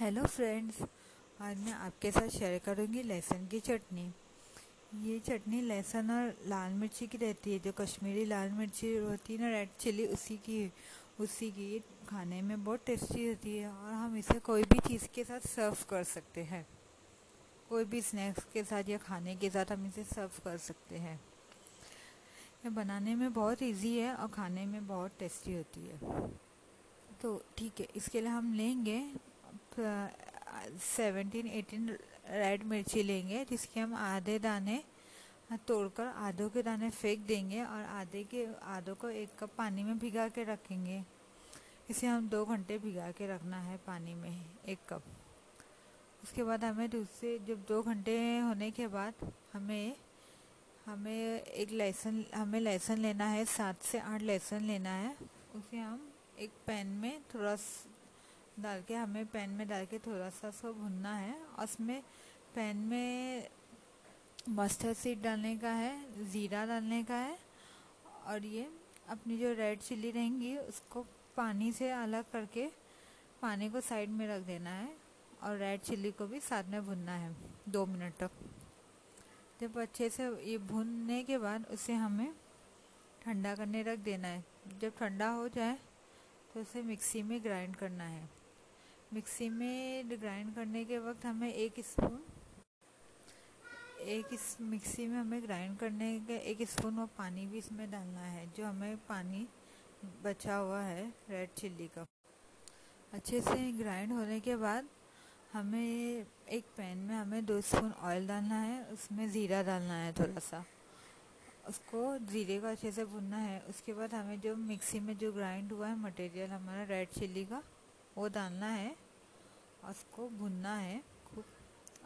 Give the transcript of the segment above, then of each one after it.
Hello friends आज मैं आपके साथ शेयर करूँगी लहसुन की चटनी। ये चटनी लहसुन और लाल मिर्ची की रहती है, जो कश्मीरी लाल मिर्ची होती है ना रेड चिली उसी की उसी की खाने में बहुत टेस्टी होती है और हम इसे कोई भी चीज़ के साथ सर्व कर सकते हैं। कोई भी स्नैक्स के साथ या खाने के साथ हम इसे सर्व कर सकते हैं। ये बनाने में बहुत इजी है और खाने में बहुत टेस्टी होती है। तो ठीक है, इसके लिए हम लेंगे सेवनटीन एटीन रेड मिर्ची लेंगे, जिसके हम आधे दाने तोड़कर आधों के दाने फेंक देंगे और आधे के, आधों को एक कप पानी में भिगा के रखेंगे। इसे हम दो घंटे भिगा के रखना है पानी में, एक कप। उसके बाद हमें दूसरे, जब दो घंटे होने के बाद हमें हमें एक लहसुन, हमें लहसुन लेना है, सात से आठ लहसुन लेना है। उसे हम एक पैन में थोड़ा डाल के हमें पैन में डाल के थोड़ा सा उसको भुनना है। और उसमें पैन में मस्टर्ड सीड डालने का है, ज़ीरा डालने का है और ये अपनी जो रेड चिल्ली रहेंगी उसको पानी से अलग करके पानी को साइड में रख देना है और रेड चिल्ली को भी साथ में भुनना है दो मिनट तक। जब अच्छे से ये भुनने के बाद उसे हमें ठंडा करने रख देना है। जब ठंडा हो जाए तो उसे मिक्सी में ग्राइंड करना है। मिक्सी में ग्राइंड करने के वक्त हमें एक स्पून एक इस मिक्सी में हमें ग्राइंड करने के, एक स्पून और पानी भी इसमें डालना है, जो हमें पानी बचा हुआ है रेड चिल्ली का। अच्छे से ग्राइंड होने के बाद हमें एक पैन में हमें दो स्पून ऑयल डालना है, उसमें ज़ीरा डालना है थोड़ा सा। उसको ज़ीरे को अच्छे से भुनना है, उसके बाद हमें जो मिक्सी में जो ग्राइंड हुआ है मटेरियल हमारा रेड चिल्ली का वो डालना है, उसको भुनना है खूब।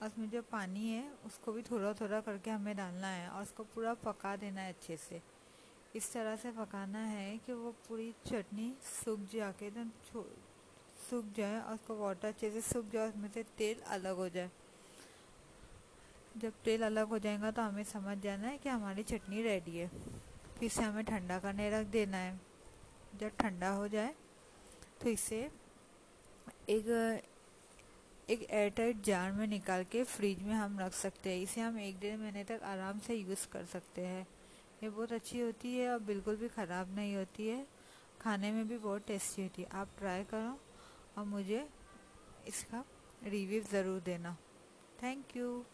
और उसमें जो पानी है, उसको भी थोड़ा थोड़ा करके हमें डालना है और उसको पूरा पका देना है अच्छे से। इस तरह से पकाना है कि वो पूरी चटनी सूख जाके एकदम सूख जाए और उसको वाटर अच्छे से सूख जाए, उसमें से तेल अलग हो जाए। जब तेल अलग हो जाएगा तो हमें समझ जाना है कि हमारी चटनी रेडी है। फिर इसे हमें ठंडा करने रख देना है। जब ठंडा हो जाए तो इसे एक एक एयरटाइट जार में निकाल के फ्रिज में हम रख सकते हैं। इसे हम एक डेढ़ महीने तक आराम से यूज़ कर सकते हैं। ये बहुत अच्छी होती है और बिल्कुल भी ख़राब नहीं होती है। खाने में भी बहुत टेस्टी होती है। आप ट्राई करो और मुझे इसका रिव्यू ज़रूर देना। Thank you